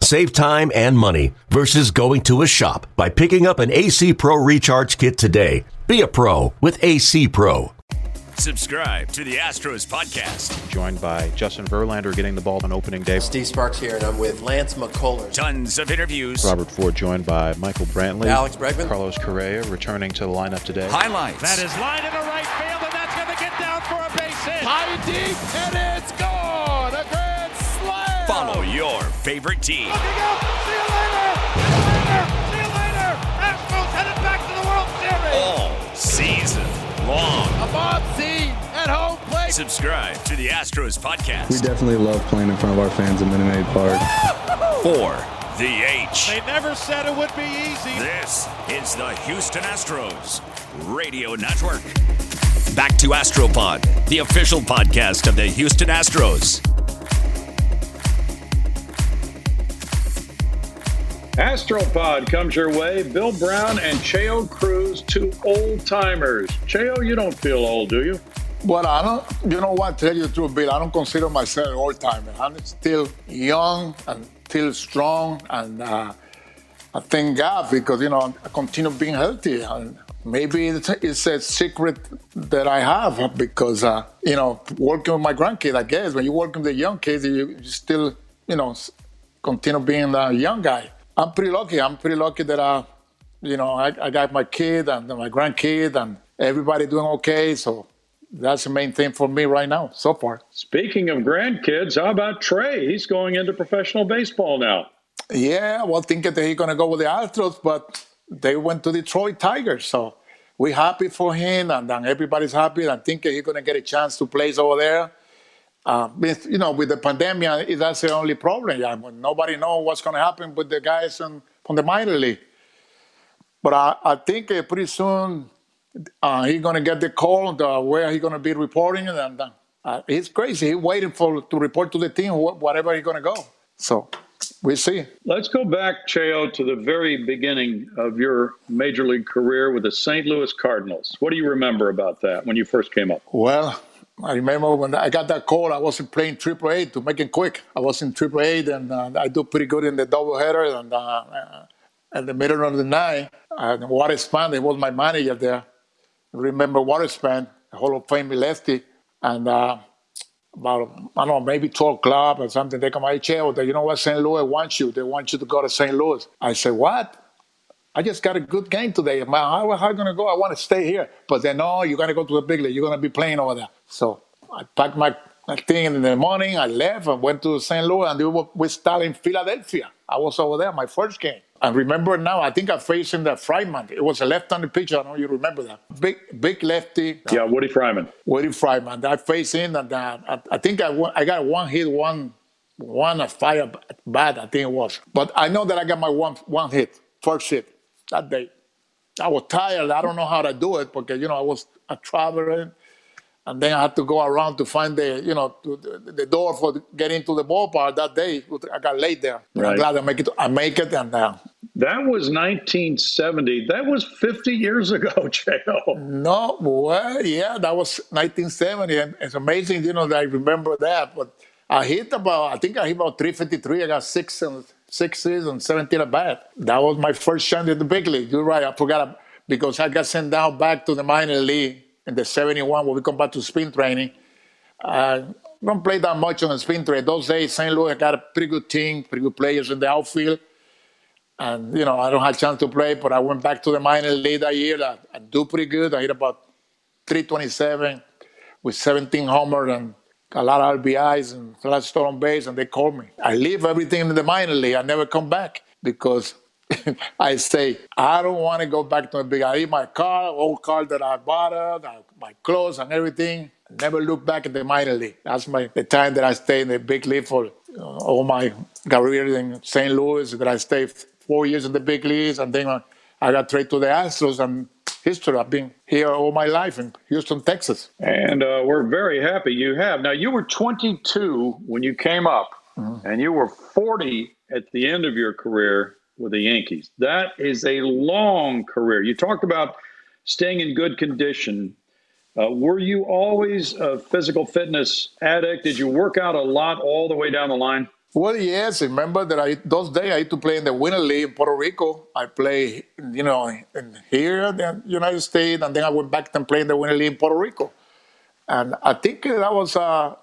Save time and money versus going to a shop by picking up an AC Pro Recharge Kit today. Be a pro with AC Pro. Subscribe to the Astros podcast. Joined by Justin Verlander getting the ball on opening day. Steve Sparks here, and I'm with Lance McCullers. Tons of interviews. Robert Ford joined by Michael Brantley. Alex Bregman. Carlos Correa returning to the lineup today. Highlights. That is line into right field, and that's going to get down for a base hit. High deep, and it's gone. A grand slam. Follow your favorite team. Looking up. See you later. See you later. See you later. Astros headed back to the World Series. All season long. A Bob C at home plate. Subscribe to the Astros podcast. We definitely love playing in front of our fans at Minute Maid Park. for the H. They never said it would be easy. This is the Houston Astros Radio Network. Back to Astropod, the official podcast of the Houston Astros. Astropod comes your way. Bill Brown and Cheo Cruz, two old timers. Cheo, you don't feel old, do you? Well, I don't, you know what, tell you the truth, Bill, I don't consider myself an old timer. I'm still young and still strong. And uh, I thank God because, you know, I continue being healthy. And maybe it's, it's a secret that I have because, uh, you know, working with my grandkids, I guess, when you work with the young kids, you, you still, you know, continue being a young guy. I'm pretty lucky. I'm pretty lucky that I, you know, I, I got my kid and my grandkid and everybody doing okay. So that's the main thing for me right now, so far. Speaking of grandkids, how about Trey? He's going into professional baseball now. Yeah, well, thinking that he's going to go with the Astros, but they went to Detroit Tigers. So we're happy for him, and, and everybody's happy. And thinking he's going to get a chance to play over there. Uh, with, you know, with the pandemic, that's the only problem. Yeah, when nobody knows what's going to happen with the guys in, from the minor league. But I, I think uh, pretty soon uh, he's going to get the call the, where he's going to be reporting, and uh, uh, it's crazy. He's waiting for to report to the team wh- whatever he's going to go. So we see. Let's go back, Cheo, to the very beginning of your major league career with the St. Louis Cardinals. What do you remember about that when you first came up? Well, I remember when I got that call, I wasn't playing Triple A to make it quick. I was in Triple A, and uh, I do pretty good in the doubleheader. And uh, uh, at the middle of the night, uh, Warren Spahn, he was my manager there. I remember Warren Spahn, Hall of Fame lefty, and uh, about I don't know maybe 12 o'clock or something. They come out, chair, you know what? St. Louis wants you. They want you to go to St. Louis. I said, what? I just got a good game today. How, how you going to go? I want to stay here. But then, no, you're going to go to the big league. You're going to be playing over there. So I packed my, my thing in the morning. I left and went to St. Louis, and we, were, we started in Philadelphia. I was over there, my first game. I remember now, I think I faced him that Fryman. It was a left-handed pitcher. I don't know you remember that. Big, big lefty. Yeah, Woody Fryman. Woody Fryman. I faced him, and uh, I, I think I, I got one hit, one one a fire bat, I think it was. But I know that I got my one one hit, first hit that day. I was tired. I don't know how to do it because you know I was a traveling, and then I had to go around to find the you know to the, the door for getting to the ballpark that day. I got late there. Right. I'm glad I make it. I make it, and uh, That was 1970. That was 50 years ago, Cheo. No, well, yeah, that was 1970, and it's amazing, you know, that I remember that. But I hit about, I think I hit about 353. I got six and sixes and 17 at bat. That was my first chance in the big league. You're right, I forgot because I got sent down back to the minor league in the 71 when we come back to spin training. I don't play that much on the spin training. Those days, St. Louis got a pretty good team, pretty good players in the outfield. And, you know, I don't have a chance to play, but I went back to the minor league that year. I, I do pretty good. I hit about 327 with 17 homers and a lot of RBIs and a lot of stolen base, and they called me. I leave everything in the minor league. I never come back because I say, I don't want to go back to the big. I leave my car, old car that I bought, uh, my clothes and everything. Never look back at the minor league. That's my the time that I stay in the big league for uh, all my career in St. Louis. That I stayed four years in the big leagues, and then uh, I got traded to the Astros, and history. I've been here all my life in Houston, Texas. And uh, we're very happy you have. Now, you were 22 when you came up, mm-hmm. and you were 40 at the end of your career with the Yankees. That is a long career. You talked about staying in good condition. Uh, were you always a physical fitness addict? Did you work out a lot all the way down the line? Well, yes. Remember that I those days I used to play in the Winter League in Puerto Rico. I play, you know, in here in the United States, and then I went back and played in the Winter League in Puerto Rico. And I think that was uh,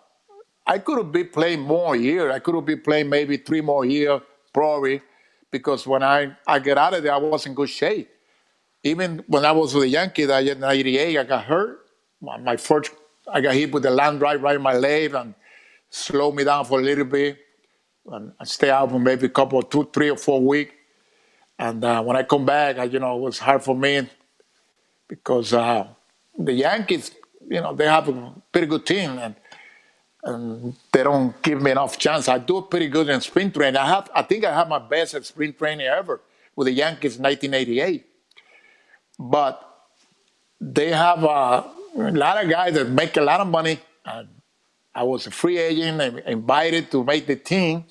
I could have been playing more year. I could have been playing maybe three more years, probably, because when I, I get out of there, I was in good shape. Even when I was with the Yankees, I in '88, I got hurt my first, I got hit with the land drive right in my leg and slowed me down for a little bit. And I stay out for maybe a couple, two, three or four weeks. And uh, when I come back, I, you know, it was hard for me because uh, the Yankees, you know, they have a pretty good team and, and they don't give me enough chance. I do pretty good in spring training. I have, I think I have my best at spring training ever with the Yankees in 1988. But they have a lot of guys that make a lot of money. Uh, I was a free agent and invited to make the team.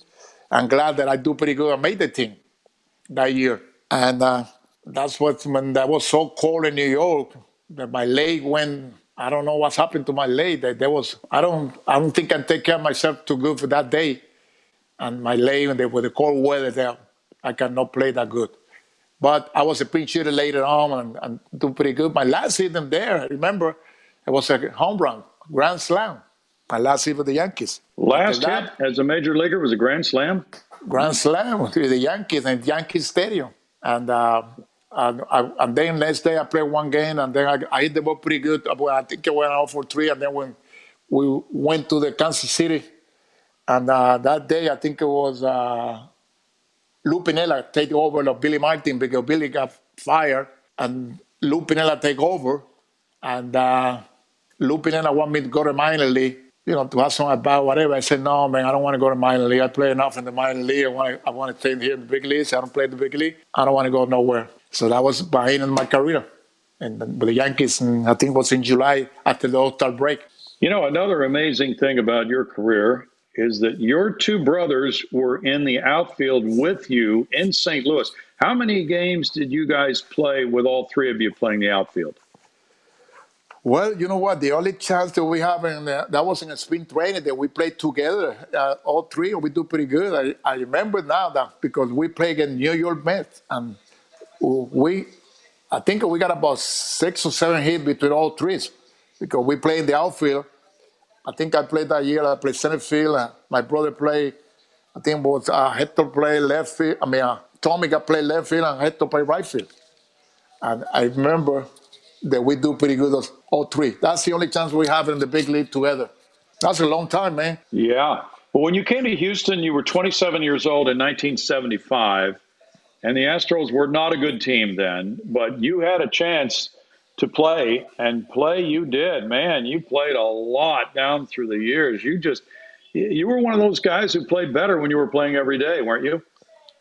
I'm glad that I do pretty good. I made the team that year. And uh, that's what, when that was so cold in New York, that my leg went, I don't know what's happened to my leg. That there was, I don't, I don't think I take care of myself too good for that day. And my leg, and they, with the cold weather there, I cannot play that good. But I was a pinch hitter later on and, and do pretty good. My last season there, I remember, it was a home run, grand slam. My last year with the Yankees. Last hit as a major leaguer was a grand slam. Grand slam with the Yankees in Yankee Stadium, and uh, and, and, then next day I played one game, and then I, I hit the ball pretty good. I think it went out for three, and then when we went to the Kansas City, and uh, that day I think it was uh, Lou take over of Billy Martin because Billy got fired, and Lou Piniella take over, and. Uh, I want me to go to minor league, you know, to have some about whatever. I said, no, man, I don't want to go to minor league. I play enough in the minor league. I want to, I want to stay here in the big leagues. I don't play the big league. I don't want to go nowhere. So that was behind in my career. And with the Yankees, and I think it was in July after the All-Star break. You know, another amazing thing about your career is that your two brothers were in the outfield with you in St. Louis. How many games did you guys play with all three of you playing the outfield? Well, you know what? The only chance that we have and that was in a spring training that we played together, uh, all three, and we do pretty good. I, I remember now that because we played against New York Mets, and we, I think we got about six or seven hits between all three because we played in the outfield. I think I played that year. I played center field. and my brother played. I think was uh, Hector played left field. I mean, uh, Tommy got played left field and Hector played right field. And I remember that we do pretty good all three. That's the only chance we have in the big league together. That's a long time, man. Yeah. Well, when you came to Houston, you were 27 years old in 1975, and the Astros were not a good team then, but you had a chance to play, and play you did. Man, you played a lot down through the years. You just, you were one of those guys who played better when you were playing every day, weren't you?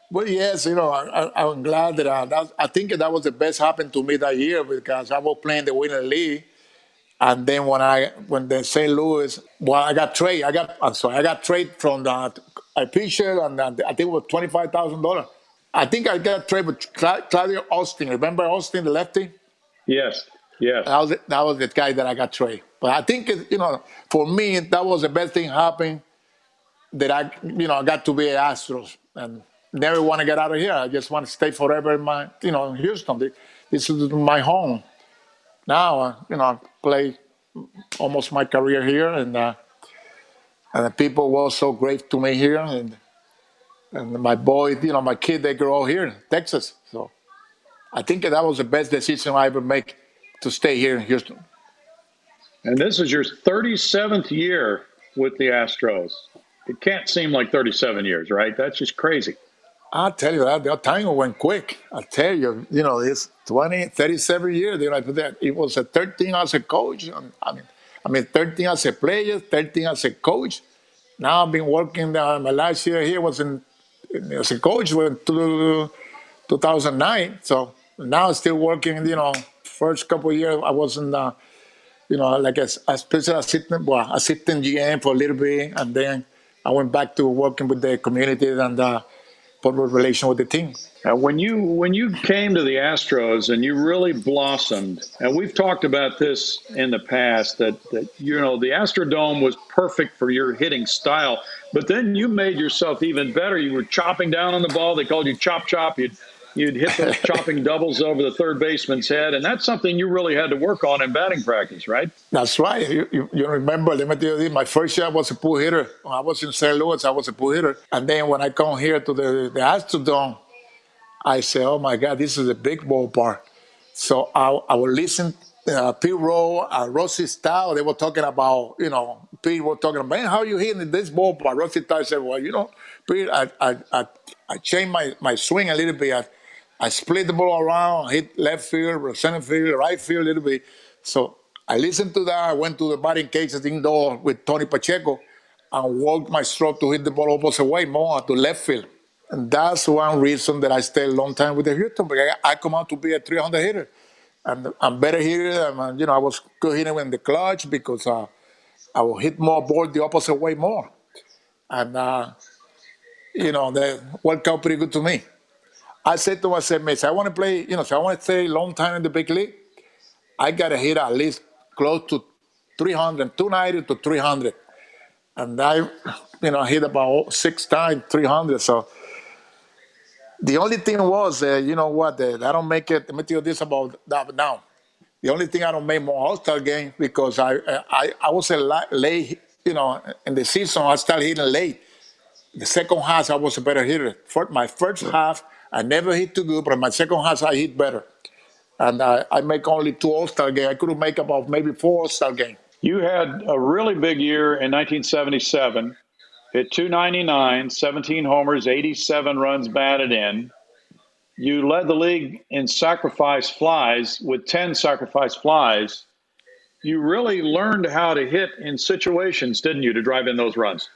Well, yes, you know, I, am glad that, uh, that, I think that was the best happened to me that year because I was playing the winter league, and then when I when the St. Louis, well, I got trade. I got I'm sorry, I got trade from the a pitcher, and I think it was twenty five thousand dollars. I think I got trade with Claudio Osteen. Remember Osteen, the lefty? Yes, yes. That was that was the guy that I got trade. But I think you know, for me, that was the best thing happened. That I you know I got to be an Astros and never want to get out of here. I just want to stay forever in my, you know, in Houston. This is my home. Now, uh, you know, I play almost my career here, and uh, and the people were so great to me here, and and my boy, you know, my kid, they grow here in Texas. So I think that was the best decision I ever make to stay here in Houston. And this is your 37th year with the Astros. It can't seem like 37 years, right? That's just crazy. I tell you that the time went quick. I tell you, you know, it's 20, 37 years. You know, that it was a 13 as a coach. I mean, I mean, 13 as a player, 13 as a coach. Now I've been working. Uh, my last year here was in as a coach went to 2009. So now I'm still working. You know, first couple years, I wasn't, uh, you know, like a, a special assistant, well, assistant GM for a little bit, and then I went back to working with the community and uh, public relation with the team. Now, when you when you came to the Astros and you really blossomed, and we've talked about this in the past that that you know the Astrodome was perfect for your hitting style, but then you made yourself even better. You were chopping down on the ball. They called you chop chop. You'd you'd hit those chopping doubles over the third baseman's head, and that's something you really had to work on in batting practice, right? That's right. You, you, you remember, let me tell you my first year I was a pull hitter. When I was in St. Louis, I was a pull hitter. And then when I come here to the, the Astrodome, I say, oh my God, this is a big ballpark. So I, I will listen. Uh, Pete Rose, uh, Rusty Staub, they were talking about, you know, Pete was talking about, man, how you hitting this ballpark? Rusty Staub said, well, you know, Pete, I, I, I, I changed my, my swing a little bit. I, I split the ball around, hit left field, center field, right field a little bit. So I listened to that. I went to the batting cages indoor with Tony Pacheco and worked my stroke to hit the ball opposite way more to left field. And that's one reason that I stayed a long time with the Houston because I, come out to be a 300 hitter. And I'm better hitter. And, you know, I was good hitter in the clutch because uh, I will hit more ball the opposite way more. And, uh, you know, that worked out pretty good to me. I said to myself, Miss, I want to play, you know, so I want to stay a long time in the big league. I got to hit at least close to 300, 290 to 300. And I, you know, hit about six times 300. So the only thing was, uh, you know what, uh, I don't make it, let me tell you this about that now. The only thing I don't make more All-Star games because I, I, I was a late, you know, in the season, I started hitting late. The second half, I was a better hitter. For my first half, I never hit too good, but my second half, I hit better. And I, I make only two All-Star games. I could make about maybe four All-Star games. You had a really big year in 1977 hit 299, 17 homers, 87 runs batted in. You led the league in sacrifice flies with 10 sacrifice flies. You really learned how to hit in situations, didn't you, to drive in those runs?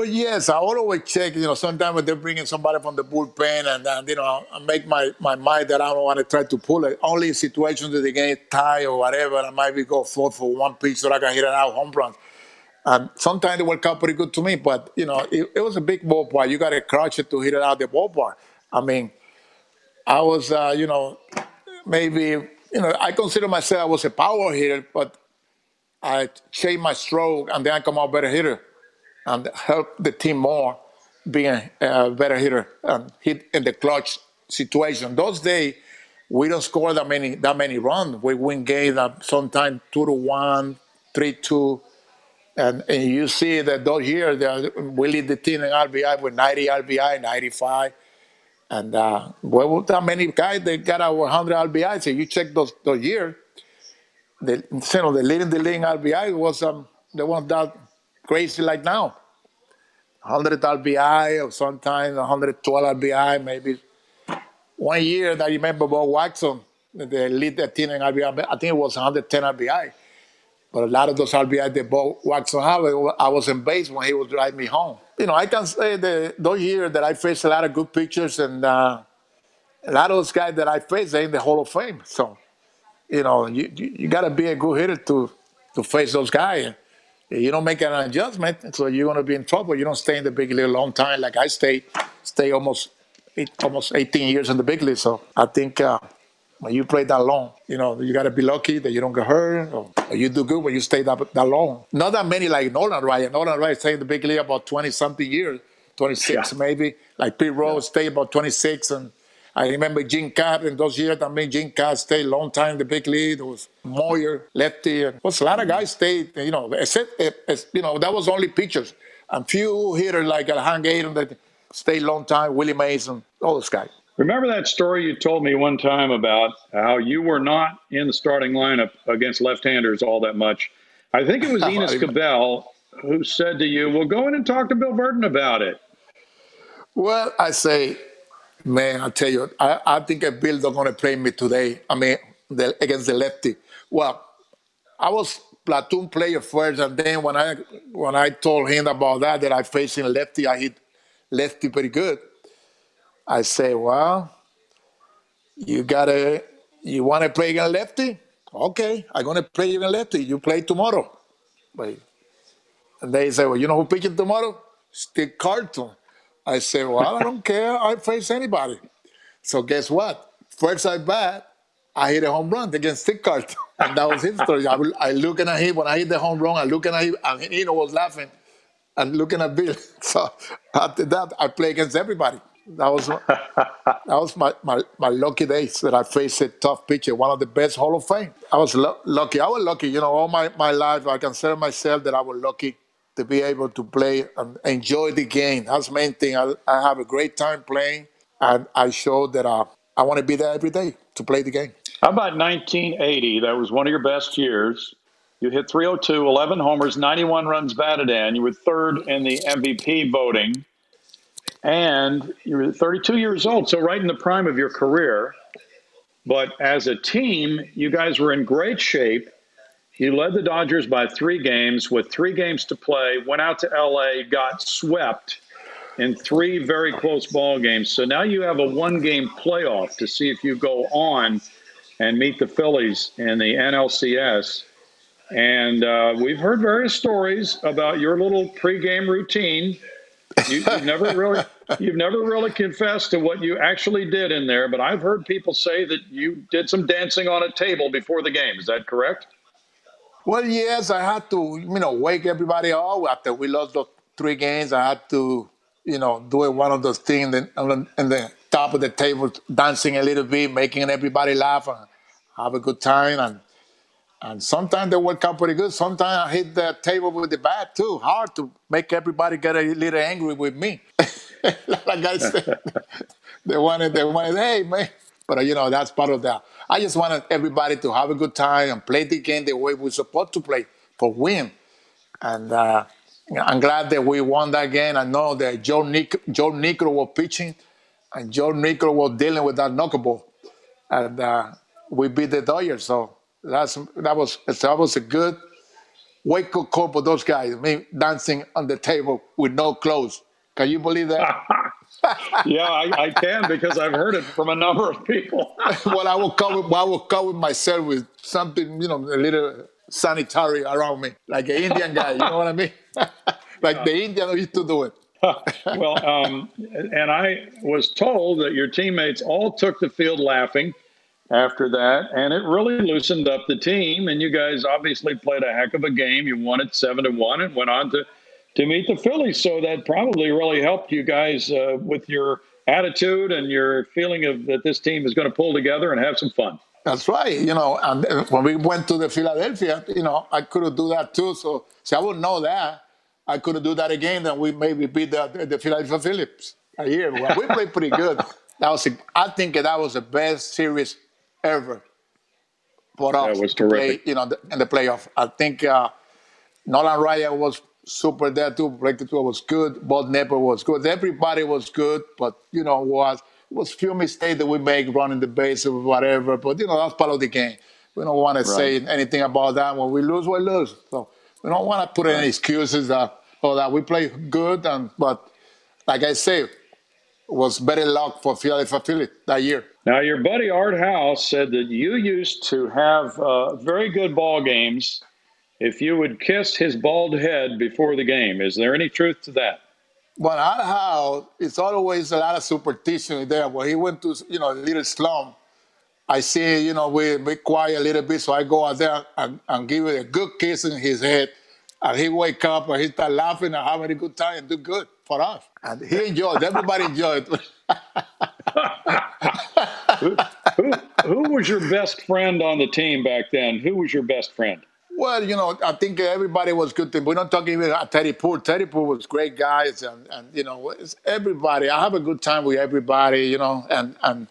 Well, yes, I always check. You know, sometimes they're bringing somebody from the bullpen, and, and you know, I make my, my mind that I don't want to try to pull it. Only in situations that they get tie or whatever, I might be go forth for one pitch so I can hit an out home runs. Um, sometimes they work out pretty good to me, but you know, it, it was a big ballpark. You got to crouch it to hit it out the ballpark. I mean, I was, uh, you know, maybe, you know, I consider myself I was a power hitter, but I changed my stroke and then I come out better hitter and help the team more being a better hitter and hit in the clutch situation. Those days, we don't score that many that many runs. We win games sometimes two to one, three two and, and you see that those years, we lead the team in RBI with 90 RBI, 95. And uh, well, that many guys they got over 100 RBI. So you check those those years, the you know the leading the league in RBI was um the one that crazy like now, 100 RBI or sometimes 112 RBI maybe. One year that I remember Bob Watson, the lead the team in RBI, I think it was 110 RBI. But a lot of those RBI that Bob Watson had, I was in base when he would drive me home. You know, I can say that those years that I faced a lot of good pitchers and uh, a lot of those guys that I faced, they in the Hall of Fame. So, you know, you, you, you got to be a good hitter to, to face those guys. You don't make an adjustment, so you're going to be in trouble. You don't stay in the big league a long time like I stay, stay almost eight, almost 18 years in the big league. So I think uh, when you play that long, you know, you got to be lucky that you don't get hurt or, or you do good when you stay that, that long. Not that many like Nolan Ryan. Nolan Ryan stayed in the big league about 20 something years, 26 yeah. maybe. Like Pete Rose yeah. stayed about 26. And I remember Jim Kaat in those years. I mean, Jim Kaat stayed a long time in the big league. There was Moyer, lefty. And was a lot of guys stayed, you know, except, eh, eh, you know, that was only pitchers. And few hitters like Alejandro Gayton that stayed a long time, Willie Mason, all those guys. Remember that story you told me one time about how you were not in the starting lineup against left-handers all that much. I think it was Enos Cabell who said to you, "Well, go in and talk to Bill Virdon about it." Well, I say, man, I tell you, I, I think Bill's not going to play me today. I mean, the, against the lefty. Well, I was platoon player first, and then when I when I told him about that, that I facing lefty, I hit lefty pretty good. I say, well, you gotta You want to play against lefty? Okay, I'm gonna play against lefty. You play tomorrow. Wait. And they say, well, you know who pitching tomorrow? Steve Carlton. I say, well, I don't care. I face anybody. So guess what? First at bat, I hit a home run against Carlton. And that was his story. I, I looking at him when I hit the home run. I looking at him, and he was laughing and looking at Bill. So after that, I play against everybody. That was that was my, my, my lucky days that I faced a tough pitcher, one of the best Hall of Fame. I was lo- lucky. I was lucky. You know, all my, my life, I consider myself that I was lucky to be able to play and enjoy the game. That's the main thing. I, I have a great time playing, and I show that uh, I want to be there every day to play the game. How about 1980? That was one of your best years. You hit 302, 11 homers, 91 runs batted in. You were third in the MVP voting, and you were 32 years old, so right in the prime of your career. But as a team, you guys were in great shape. You led the Dodgers by three games with three games to play, went out to LA, got swept in three very close ball games. So now you have a one game playoff to see if you go on and meet the Phillies in the NLCS. And uh, we've heard various stories about your little pregame routine. You, have never really, you've never really confessed to what you actually did in there, but I've heard people say that you did some dancing on a table before the game. Is that correct? Well, yes, I had to, you know, wake everybody up after we lost those three games. I had to, you know, do one of those things in the, in the top of the table, dancing a little bit, making everybody laugh and have a good time. And and sometimes they work out pretty good. Sometimes I hit the table with the bat too, hard to make everybody get a little angry with me. like I said, they wanted, they wanted, hey man. But you know, that's part of that. I just wanted everybody to have a good time and play the game the way we're supposed to play for win. And uh, I'm glad that we won that game. I know that Joe Nick, Joe Niekro was pitching, and Joe Niekro was dealing with that knuckleball, and uh, we beat the Dodgers. So that's that was that was a good wake up call for those guys. Me dancing on the table with no clothes. Can you believe that? yeah, I, I, can because I've heard it from a number of people. well, I will cover I will cover myself with something, you know, a little sanitary around me, like an Indian guy. You know what I mean? like the Indian used to do it. well, um, and I was told that your teammates all took the field laughing after that, and it really loosened up the team. And you guys obviously played a heck of a game. You won it seven to one, and went on to to meet the Phillies. So that probably really helped you guys uh, with your attitude and your feeling of that this team is going to pull together and have some fun. That's right. You know, and when we went to the Philadelphia, you know, I could do that too. So, see, I wouldn't know that. I could do that again, then we maybe beat the, the Philadelphia Phillies a year. Well, we played pretty good. That was, a, I think that was the best series ever for us that was terrific. play, you know, in the playoff. I think uh, Nolan Ryan was super there too. Blake Tua was good. Bob Knepper was good. Everybody was good, but you know, was it was few mistakes that we make running the base or whatever. But you know, that's part of the game. We don't want to say anything about that. When we lose, we lose. So we don't want to put any excuses that oh that we play good and but like I say, was better luck for Philadelphia Phillies that year. Now, your buddy Art Howe said that you used to have uh, very good ball games if you would kiss his bald head before the game. Is there any truth to that? Well, Art Howe, it's always a lot of superstition there. When he went to, you know, a little slum, I see, you know, we be quiet a little bit, so I go out there and, and give it a good kiss in his head. And he wake up and he start laughing and having a good time and do good for us. And he enjoyed. Everybody enjoyed. who, who, who was your best friend on the team back then? Who was your best friend? Well, you know, I think everybody was good. We're not talking about Terry Puhl. Terry Puhl was great guys, and, and you know, everybody. I have a good time with everybody, you know, and and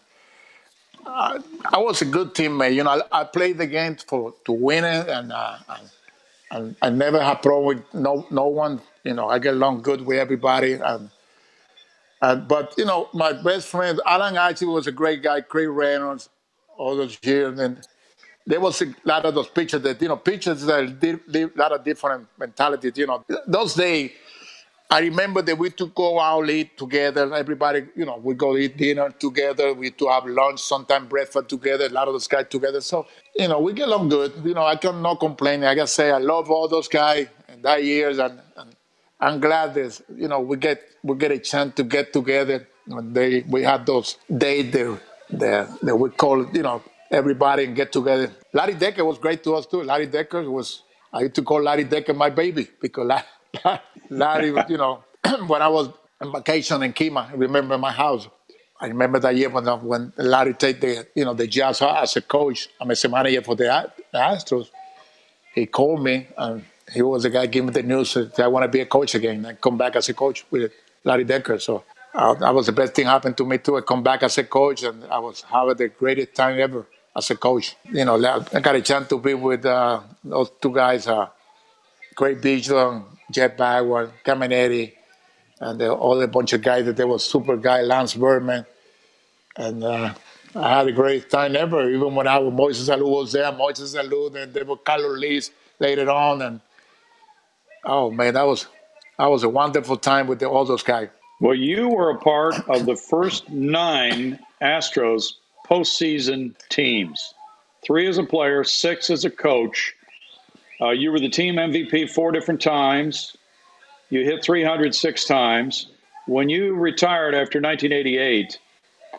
I, I was a good teammate. You know, I, I played the game for to win it, and, uh, and and I never had problem with no no one. You know, I get along good with everybody, and and but you know, my best friend Alan Ashby was a great guy. Craig Reynolds, all those years, and there was a lot of those pictures that you know pictures that a lot of different mentalities. You know, those days I remember that we to go out eat together. Everybody, you know, we go eat dinner together. We to have lunch, sometimes breakfast together. A lot of those guys together. So you know, we get along good. You know, I cannot complain. I gotta say, I love all those guys and that years, and, and I'm glad that you know we get we get a chance to get together. They we had those days there that that we call you know everybody and get together. Larry Dierker was great to us too. Larry Dierker was I used to call Larry Dierker my baby because Larry, you know, when I was on vacation in Kima, I remember my house. I remember that year when when Larry take the you know the Jazz as a coach, I'm a manager for the, the Astros. He called me and he was the guy giving me the news that I want to be a coach again and come back as a coach with Larry Dierker. So uh, that was the best thing happened to me too. I come back as a coach and I was having the greatest time ever as a coach. You know, I got a chance to be with uh, those two guys, uh, Craig Jeff Bagwell, Caminiti, and the, all a bunch of guys that they were super guy, Lance Berkman. And uh, I had a great time ever, even when I was Moises Alou was there, Moises Alou, and there were Carlos Lees later on. And oh man, that was that was a wonderful time with the, all those guys. Well, you were a part of the first nine Astros postseason teams. Three as a player, six as a coach. Uh, you were the team MVP four different times. You hit 306 times. When you retired after 1988,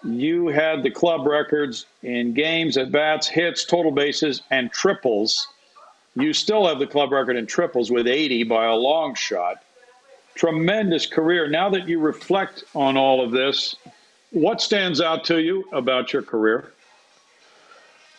you had the club records in games, at bats, hits, total bases, and triples. You still have the club record in triples with 80 by a long shot. Tremendous career. Now that you reflect on all of this, what stands out to you about your career?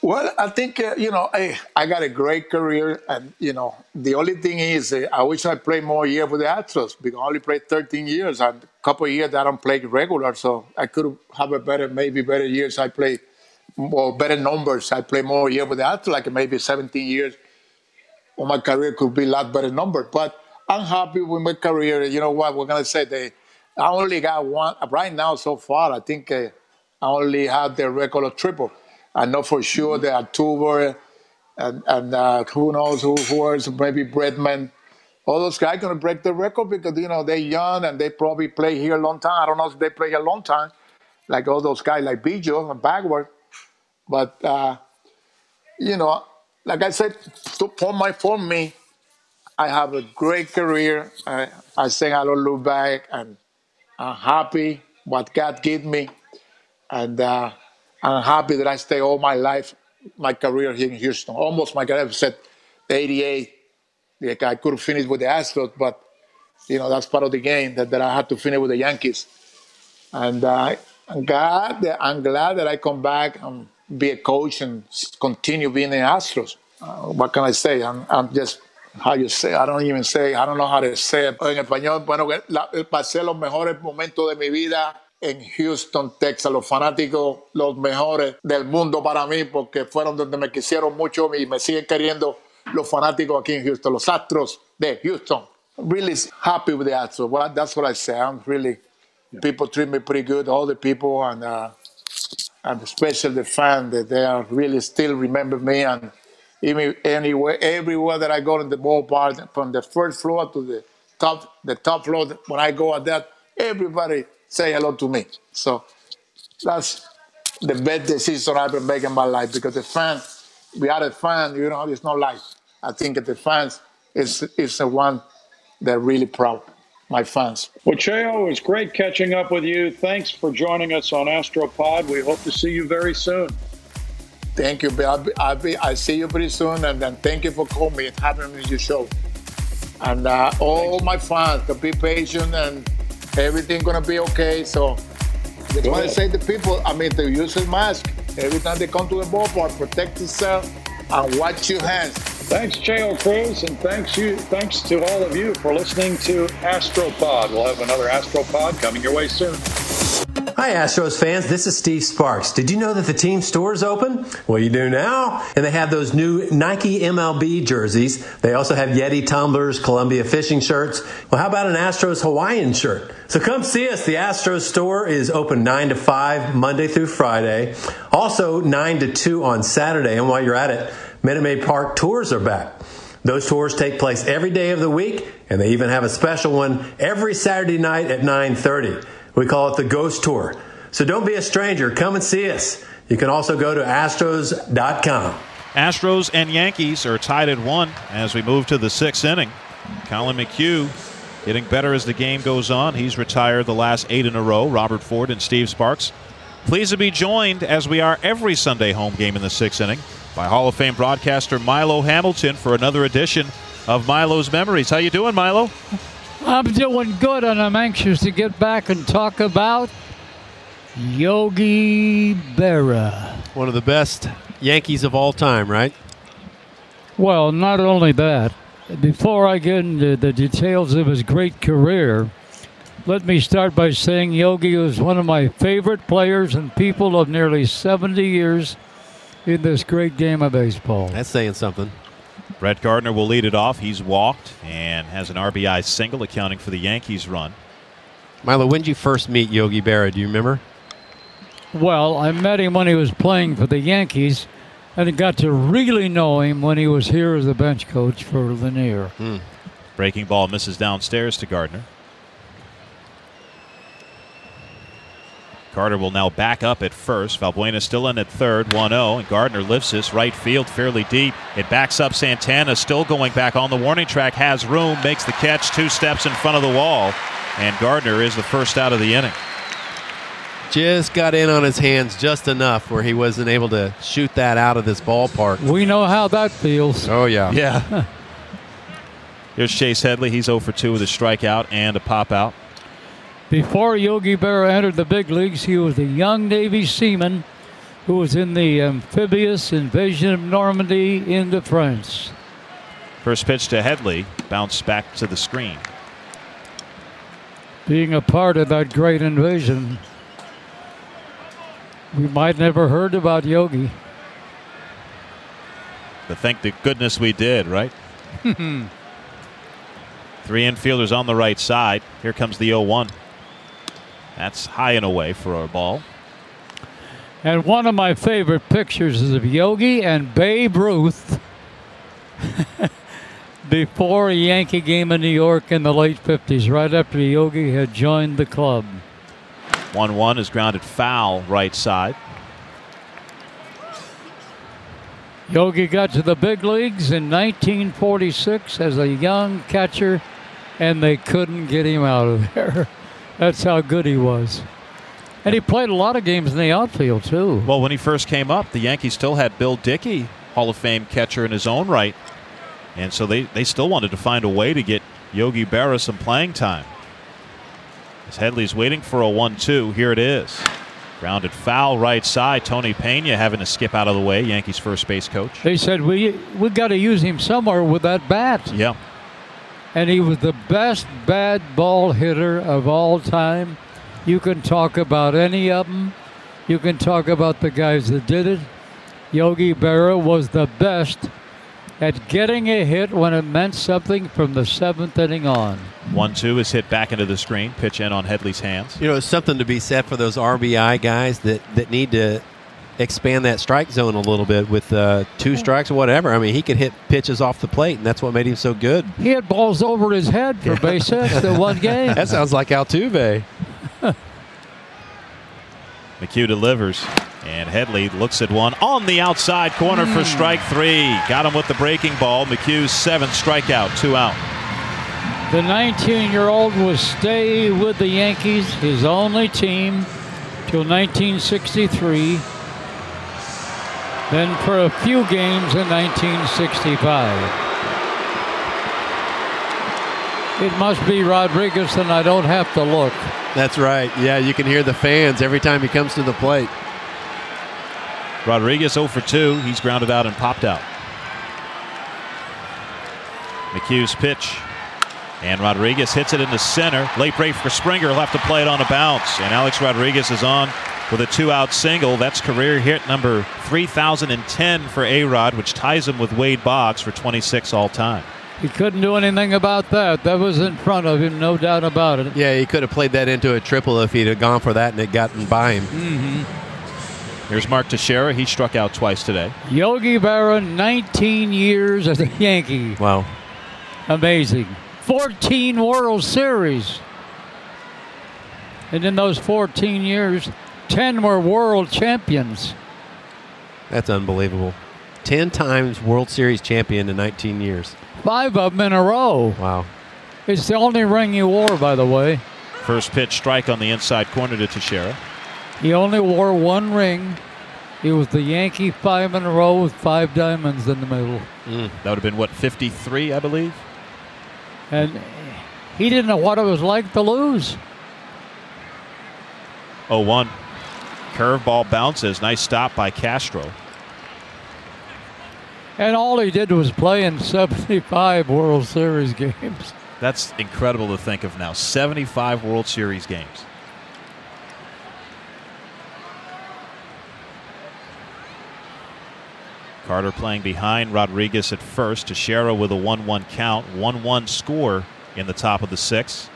Well, I think uh, you know I, I got a great career, and you know the only thing is uh, I wish I played more years with the Astros because I only played 13 years, and a couple of years I don't play regular, so I could have a better, maybe better years. I play more better numbers. I play more years with the Astros, like maybe 17 years. Well, my career could be a lot better number, but I'm happy with my career. You know what? We're gonna say they. I only got one right now so far. I think uh, I only have the record of triple. I know for sure that Tuber and, and uh, who knows who, who else, maybe Bregman. All those guys going to break the record because, you know, they're young and they probably play here a long time. I don't know if they play a long time, like all those guys like Biggio and Bagwell. But, uh, you know, like I said, for, my, for me, I have a great career. I, I think I don't look back and I'm happy what God gave me. And uh, I'm happy that I stay all my life, my career here in Houston. Almost my career. I said 88. Like I could have finished with the Astros, but you know that's part of the game that, that I had to finish with the Yankees. And uh, I'm glad that I'm glad that I come back and be a coach and continue being the Astros. Uh, what can I say? I'm, I'm just how you say, I don't even say, I don't know how to say it. En español, bueno, la, pasé los mejores momentos de mi vida en Houston, Texas. Los fanáticos, los mejores del mundo para mí, porque fueron donde me quisieron mucho y me siguen queriendo los fanáticos aquí en Houston, los Astros de Houston. really happy with the Astros. Well, that's what I say. I'm really, yeah. people treat me pretty good, all the people, and, uh, and especially the fans, that they are really still remember me. And anywhere, everywhere that I go in the ballpark, from the first floor to the top, the top floor, when I go at that, everybody say hello to me. So that's the best decision I've been making in my life because the fans, we are a fan, you know, it's not life. I think the fans is is the one that really proud. My fans. Well, Cheo, it was great catching up with you. Thanks for joining us on Astropod. We hope to see you very soon. Thank you. I'll, be, I'll, be, I'll see you pretty soon. And then thank you for calling me and having me on your show. And uh, all Thanks. my fans, to be patient and everything gonna be okay. So just want to say to people, I mean, to use a mask every time they come to the ballpark, protect yourself and watch your hands. Thanks, Cheo Cruz, and thanks you, thanks to all of you for listening to Astropod. We'll have another Astropod coming your way soon. Hi, Astros fans. This is Steve Sparks. Did you know that the team store is open? Well, you do now. And they have those new Nike MLB jerseys. They also have Yeti tumblers, Columbia fishing shirts. Well, how about an Astros Hawaiian shirt? So come see us. The Astros store is open 9 to 5 Monday through Friday. Also 9 to 2 on Saturday. And while you're at it, Minute Maid Park tours are back. Those tours take place every day of the week, and they even have a special one every Saturday night at 9:30. We call it the Ghost Tour. So don't be a stranger. Come and see us. You can also go to astros.com. Astros and Yankees are tied at one as we move to the sixth inning. Collin McHugh getting better as the game goes on. He's retired the last eight in a row. Robert Ford and Steve Sparks. Pleased to be joined, as we are every Sunday home game in the sixth inning, by Hall of Fame broadcaster Milo Hamilton for another edition of Milo's Memories. How you doing, Milo? I'm doing good, and I'm anxious to get back and talk about Yogi Berra. One of the best Yankees of all time, right? Well, not only that, before I get into the details of his great career, let me start by saying Yogi was one of my favorite players and people of nearly 70 years in this great game of baseball. That's saying something. Brett Gardner will lead it off. He's walked and has an RBI single, accounting for the Yankees' run. Milo, when did you first meet Yogi Berra? Do you remember? Well, I met him when he was playing for the Yankees, and I got to really know him when he was here as a bench coach for Lanier. Hmm. Breaking ball misses downstairs to Gardner. Carter will now back up at first. Valbuena still in at third, 1 0. And Gardner lifts this right field fairly deep. It backs up Santana, still going back on the warning track, has room, makes the catch two steps in front of the wall. And Gardner is the first out of the inning. Just got in on his hands just enough where he wasn't able to shoot that out of this ballpark. We know how that feels. Oh, yeah. Yeah. Here's Chase Headley. He's 0 for 2 with a strikeout and a pop out. Before Yogi Berra entered the big leagues, he was a young Navy seaman who was in the amphibious invasion of Normandy into France. First pitch to Headley, bounced back to the screen. Being a part of that great invasion, we might never heard about Yogi. But thank the goodness we did, right? Three infielders on the right side. Here comes the 0 1. That's high and away for a ball. And one of my favorite pictures is of Yogi and Babe Ruth before a Yankee game in New York in the late 50s, right after Yogi had joined the club. 1 1 is grounded foul right side. Yogi got to the big leagues in 1946 as a young catcher, and they couldn't get him out of there. That's how good he was. And he played a lot of games in the outfield, too. Well, when he first came up, the Yankees still had Bill Dickey, Hall of Fame catcher in his own right. And so they, they still wanted to find a way to get Yogi Berra some playing time. As Headley's waiting for a 1 2, here it is. Grounded foul right side. Tony Pena having to skip out of the way, Yankees first base coach. They said, we, we got to use him somewhere with that bat. Yeah. And he was the best bad ball hitter of all time. You can talk about any of them. You can talk about the guys that did it. Yogi Berra was the best at getting a hit when it meant something from the seventh inning on. 1 2 is hit back into the screen. Pitch in on Headley's hands. You know, it's something to be said for those RBI guys that, that need to expand that strike zone a little bit with uh, two strikes or whatever. I mean, he could hit pitches off the plate, and that's what made him so good. He had balls over his head for base hits the one game. that sounds like Altuve. McHugh delivers, and Headley looks at one on the outside corner mm. for strike three. Got him with the breaking ball. McHugh's seventh strikeout, two out. The 19 year old will stay with the Yankees, his only team, till 1963. Then for a few games in 1965. It must be Rodriguez, and I don't have to look. That's right. Yeah, you can hear the fans every time he comes to the plate. Rodriguez 0 for 2. He's grounded out and popped out. McHugh's pitch. And Rodriguez hits it in the center. Late break for Springer. He'll have to play it on a bounce. And Alex Rodriguez is on with a two out single. That's career hit number 3010 for A Rod, which ties him with Wade Boggs for 26 all time. He couldn't do anything about that. That was in front of him, no doubt about it. Yeah, he could have played that into a triple if he'd have gone for that and it gotten by him. Mm-hmm. Here's Mark Teixeira. He struck out twice today. Yogi Berra, 19 years as a Yankee. Wow. Amazing. 14 World Series. And in those 14 years, 10 were world champions. That's unbelievable. 10 times World Series champion in 19 years. Five of them in a row. Wow. It's the only ring he wore, by the way. First pitch strike on the inside corner to Teixeira. He only wore one ring. He was the Yankee five in a row with five diamonds in the middle. Mm. That would have been, what, 53, I believe? And he didn't know what it was like to lose. 0 1. Curveball bounces. Nice stop by Castro. And all he did was play in 75 World Series games. That's incredible to think of now. 75 World Series games. Carter playing behind Rodriguez at first. Teixeira with a 1 1 count. 1 1 score in the top of the sixth.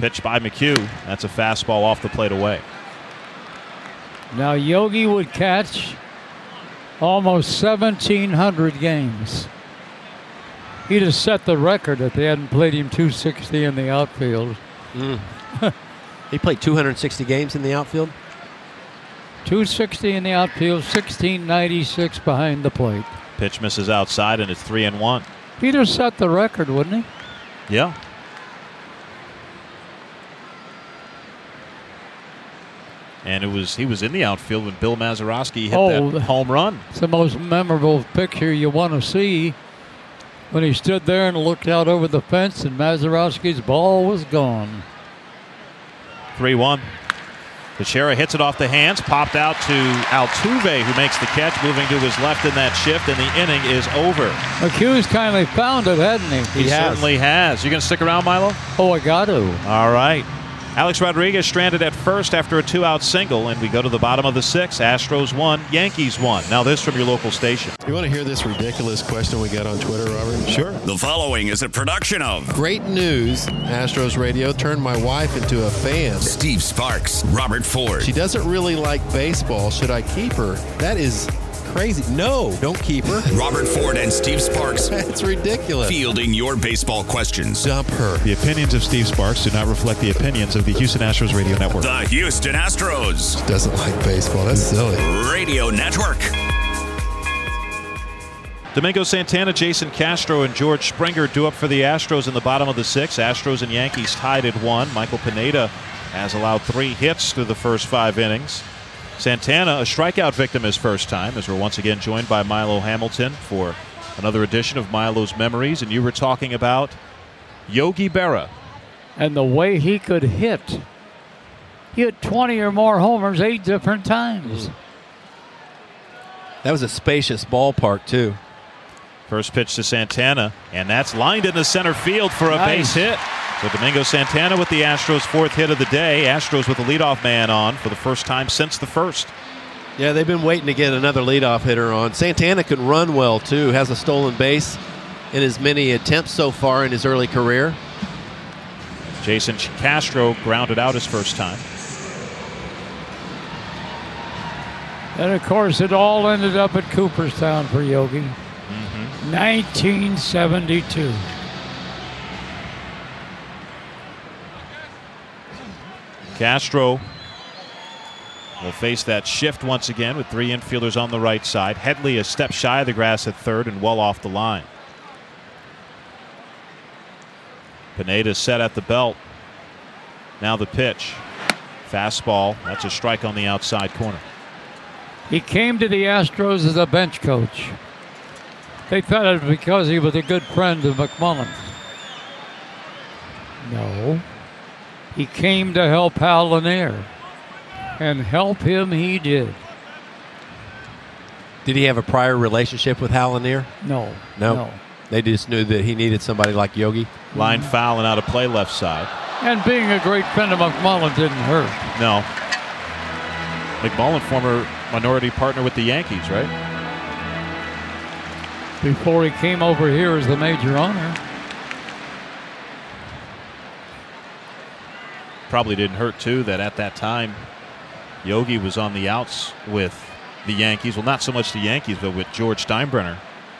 Pitch by McHugh. That's a fastball off the plate away. Now Yogi would catch almost 1,700 games. He'd have set the record if they hadn't played him 260 in the outfield. Mm. he played 260 games in the outfield? 260 in the outfield, 1696 behind the plate. Pitch misses outside, and it's 3 and 1. He'd have set the record, wouldn't he? Yeah. And it was he was in the outfield when Bill Mazeroski hit Oh, that home run. It's the most memorable picture you want to see when he stood there and looked out over the fence and Mazeroski's ball was gone. 3 1. Teixeira hits it off the hands, popped out to Altuve, who makes the catch, moving to his left in that shift, and the inning is over. McHugh's kindly found it, hadn't he? He, certainly has. You going to stick around, Milo? Oh, I got to. All right. Alex Rodriguez stranded at first after a two out single, and we go to the bottom of the sixth. Astros won, Yankees won. Now, this from your local station. You want to hear this ridiculous question we got on Twitter, Robert? Sure. The following is a production of Great news. Astros Radio turned my wife into a fan. Steve Sparks, Robert Ford. She doesn't really like baseball. Should I keep her? That is crazy. No, don't keep her. Robert Ford and Steve Sparks. That's ridiculous. Fielding your baseball questions. Dump her. The opinions of Steve Sparks do not reflect the opinions of the Houston Astros Radio Network. The Houston Astros. Doesn't like baseball. That's silly. Radio Network. Domingo Santana, Jason Castro, and George Springer do up for the Astros in the bottom of the sixth. Astros and Yankees tied at one. Michael Pineda has allowed three hits through the first five innings. Santana, a strikeout victim his first time, as we're once again joined by Milo Hamilton for another edition of Milo's Memories. And you were talking about Yogi Berra. And the way he could hit. He hit 20 or more homers eight different times. Hmm. That was a spacious ballpark, too. First pitch to Santana, and that's lined into center field for a Nice. base hit. So Domingo Santana with the Astros' fourth hit of the day. Astros with a leadoff man on for the first time since the first. Yeah, they've been waiting to get another leadoff hitter on. Santana can run well, too. Has a stolen base in as many attempts so far in his early career. Jason Castro grounded out his first time. And of course, it all ended up at Cooperstown for Yogi. Mm-hmm. 1972. Castro will face that shift once again with three infielders on the right side. Headley a step shy of the grass at third and well off the line. Pineda set at the belt. Now the pitch. Fastball. That's a strike on the outside corner. He came to the Astros as a bench coach. They thought it was because he was a good friend of McMullen. No. He came to help Hal Lanier. And help him he did. Did he have a prior relationship with Hal Lanier? No. No. No. They just knew that he needed somebody like Yogi. Line foul and out of play left side. And being a great friend of McMullen didn't hurt. No. McMullen, former minority partner with the Yankees, right? Before he came over here as the major owner. Probably didn't hurt too that at that time Yogi was on the outs with the Yankees. Well, not so much the Yankees, but with George Steinbrenner,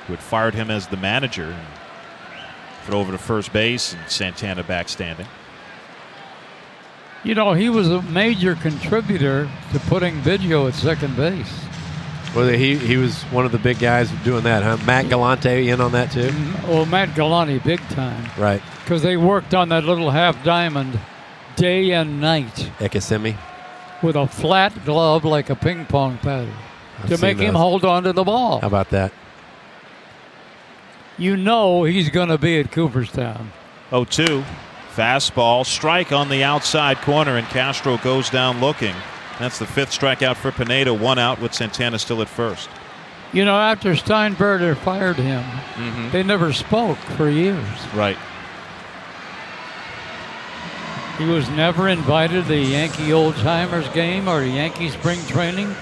who had fired him as the manager. And throw over to first base, and Santana back standing. You know, he was a major contributor to putting Biggio at second base. Well, he he was one of the big guys doing that, huh? Matt Galante in on that too. Mm-hmm. Well, Matt Galante, big time, Right. because they worked on that little half diamond day and night Ekisimi. with a flat glove like a ping pong paddle I've to seen make him hold on to the ball. How about that? You know he's going to be at Cooperstown. 0 2. Fastball, strike on the outside corner, and Castro goes down looking. That's the fifth strikeout for Pineda, one out with Santana still at first. You know, after Steinbrenner fired him, Mhm. they never spoke for years. Right. He was never invited to the Yankee old timers game or Yankee spring training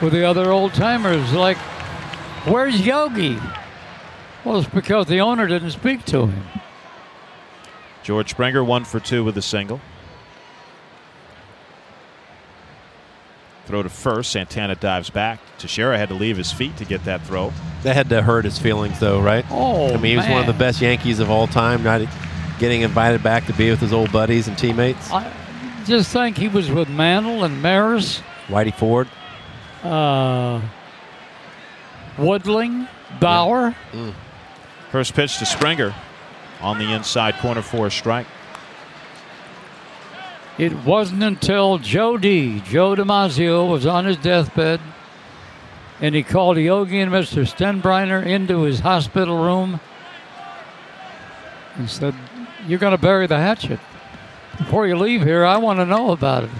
with the other old timers. Like, where's Yogi? Well, it's because the owner didn't speak to him. George Springer, one for two with a single. Throw to first. Santana dives back. Teixeira had to leave his feet to get that throw. That had to hurt his feelings, though, right? Oh, I mean, he was one of the best Yankees of all time, not getting invited back to be with his old buddies and teammates. I just think he was with Mantle and Maris, Whitey Ford. uh, Woodling, Bauer. First pitch to Springer on the inside corner for a strike. It wasn't until Joe D, Joe DiMaggio, was on his deathbed and he called Yogi and Mr. Steinbrenner into his hospital room and said, You're going to bury the hatchet. Before you leave here, I want to know about it.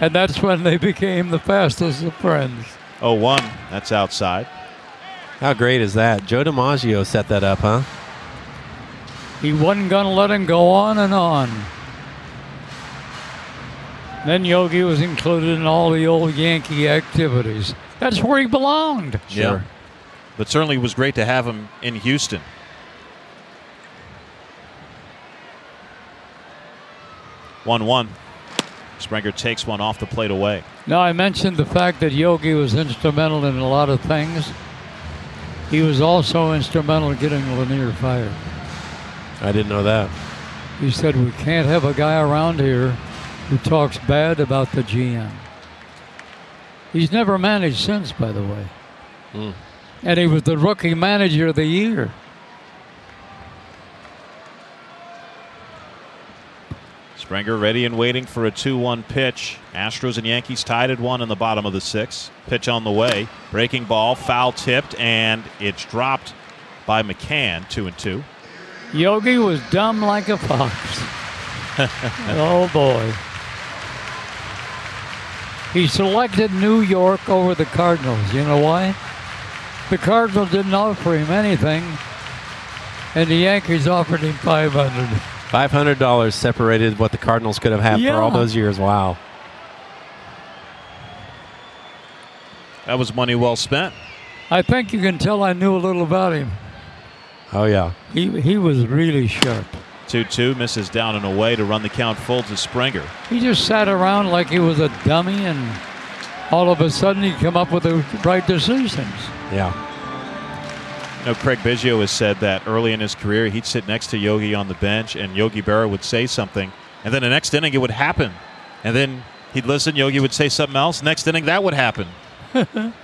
And that's when they became the fastest of friends. 0 1. That's outside. How great is that? Joe DiMaggio set that up, huh? He wasn't going to let him go on and on. Then Yogi was included in all the old Yankee activities. That's where he belonged. Yeah. But certainly it was great to have him in Houston. One one. Springer takes one off the plate away. Now, I mentioned the fact that Yogi was instrumental in a lot of things. He was also instrumental in getting Lanier fired. I didn't know that. He said, We can't have a guy around here who talks bad about the GM. He's never managed since, by the way. Hmm. And he was the rookie manager of the year. Springer ready and waiting for a 2 1 pitch. Astros and Yankees tied at one in the bottom of the sixth. Pitch on the way. Breaking ball, foul tipped, and it's dropped by McCann, 2 and 2. Yogi was dumb like a fox. oh boy. He selected New York over the Cardinals. You know why? The Cardinals didn't offer him anything, and the Yankees offered him 500. Five hundred dollars separated what the Cardinals could have had for all those years. Wow. That was money well spent. I think you can tell I knew a little about him. Oh yeah. He he was really sharp. 2 2 misses down and away to run the count full to Springer. He just sat around like he was a dummy, and all of a sudden he'd come up with the right decisions. Yeah. You know, Craig Biggio has said that early in his career, he'd sit next to Yogi on the bench, and Yogi Berra would say something, and then the next inning it would happen, and then he'd listen. Yogi would say something else. Next inning that would happen.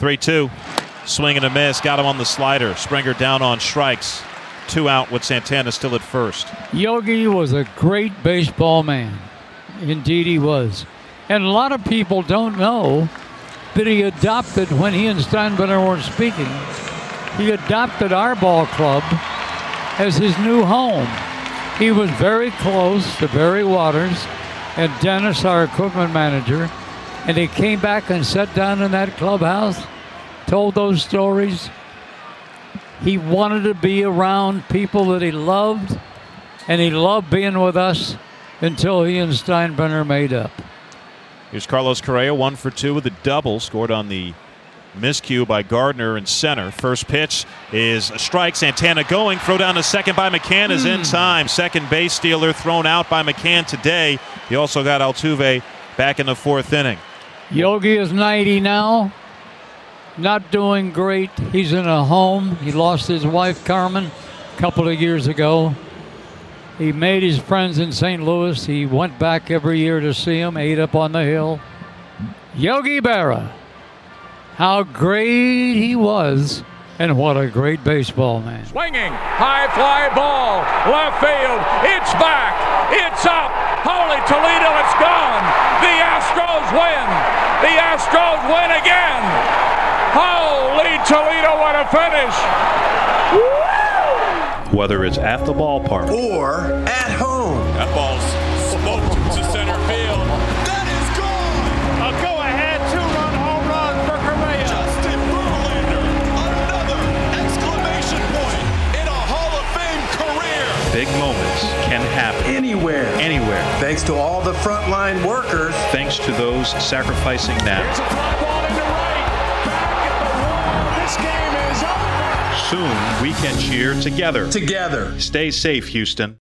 Three two, swing and a miss. Got him on the slider. Springer down on strikes. Two out with Santana still at first. Yogi was a great baseball man. Indeed, he was. And a lot of people don't know that he adopted, when he and Steinbrenner weren't speaking, he adopted our ball club as his new home. He was very close to Barry Waters and Dennis, our equipment manager, and he came back and sat down in that clubhouse, told those stories. He wanted to be around people that he loved, and he loved being with us until he and Steinbrenner made up. Here's Carlos Correa, one for two with a double, scored on the Miscue by Gardner in center. First pitch is a strike. Santana going. Throw down to second by McCann is in hmm. time. Second base stealer thrown out by McCann today. He also got Altuve back in the fourth inning. Yogi is 90 now. Not doing great. He's in a home. He lost his wife, Carmen, a couple of years ago. He made his friends in St. Louis. He went back every year to see him, ate up on the hill. Yogi Berra. How great he was, and what a great baseball man. Swinging, high fly ball, left field. It's back, it's up. Holy Toledo, it's gone. The Astros win. The Astros win again. Holy Toledo, what a finish! Whether it's at the ballpark or at home. That ball's smoked to center field. That is gone. A go-ahead two-run home run for Correa. Justin Verlander, another exclamation point in a Hall of Fame career. big moments can happen Anywhere. anywhere. Thanks to all the frontline workers. Thanks to those sacrificing now. Soon we can cheer together. Together. Stay safe, Houston.